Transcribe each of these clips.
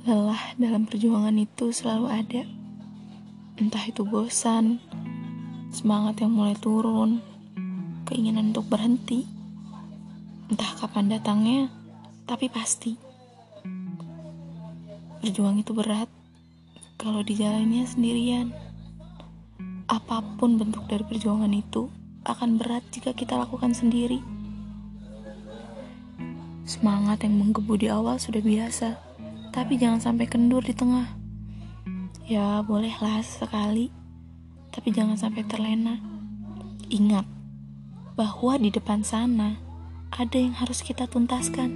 Lelah dalam perjuangan itu selalu ada. Entah itu bosan, semangat yang mulai turun, keinginan untuk berhenti. Entah kapan datangnya, tapi pasti. Berjuang itu berat kalau dijalannya sendirian. Apa pun bentuk dari perjuangan itu akan berat jika kita lakukan sendiri. Semangat yang menggebu di awal sudah biasa tapi jangan sampai kendur di tengah. Ya, bolehlah sekali, tapi jangan sampai terlena. Ingat bahwa di depan sana ada yang harus kita tuntaskan.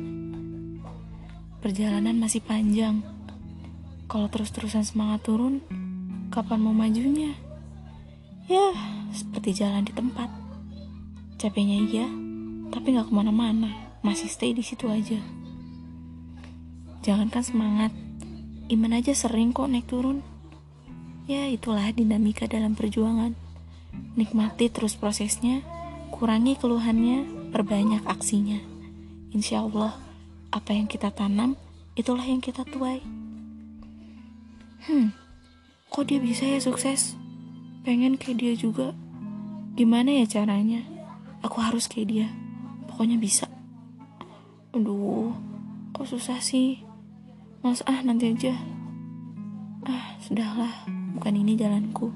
Perjalanan masih panjang. Kalau terus-terusan semangat turun, kapan mau majunya? Ya, seperti jalan di tempat. Capeknya iya, tapi gak ke mana-mana. Masih stay di situ aja. Jangankan semangat, iman aja sering kok naik turun. Ya, itulah dinamika dalam perjuangan. Nikmati terus prosesnya, kurangi keluhannya, perbanyak aksinya. Insya Allah, apa yang kita tanam, itulah yang kita tuai. Hmm, kok dia bisa ya sukses? Pengen kayak dia juga. Gimana ya caranya? Aku harus kayak dia. Pokoknya bisa. Aduh, kok susah sih? Mas ah nanti aja. Ah, sudahlah, bukan ini jalanku.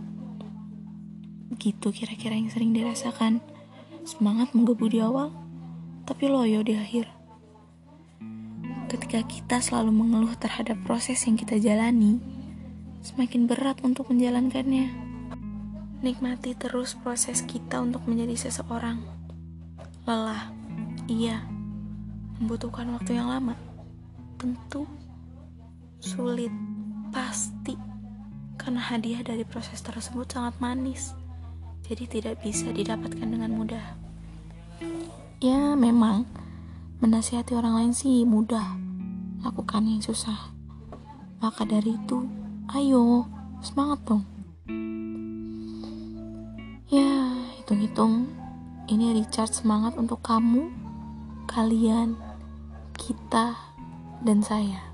Gitu kira-kira yang sering dirasakan. Semangat menggebu di awal, tapi loyo di akhir. Ketika kita selalu mengeluh terhadap proses yang kita jalani, semakin berat untuk menjalankannya. Nikmati terus proses kita untuk menjadi seseorang. Lelah, iya, membutuhkan waktu yang lama. Tentu sulit, pasti. Karena hadiah dari proses tersebut sangat manis. Jadi tidak bisa didapatkan dengan mudah. Ya, memang menasihati orang lain sih mudah. Lakukan yang susah. Maka dari itu, ayo, semangat dong. Ya, hitung-hitung ini recharge semangat untuk kamu, kalian, kita, dan saya.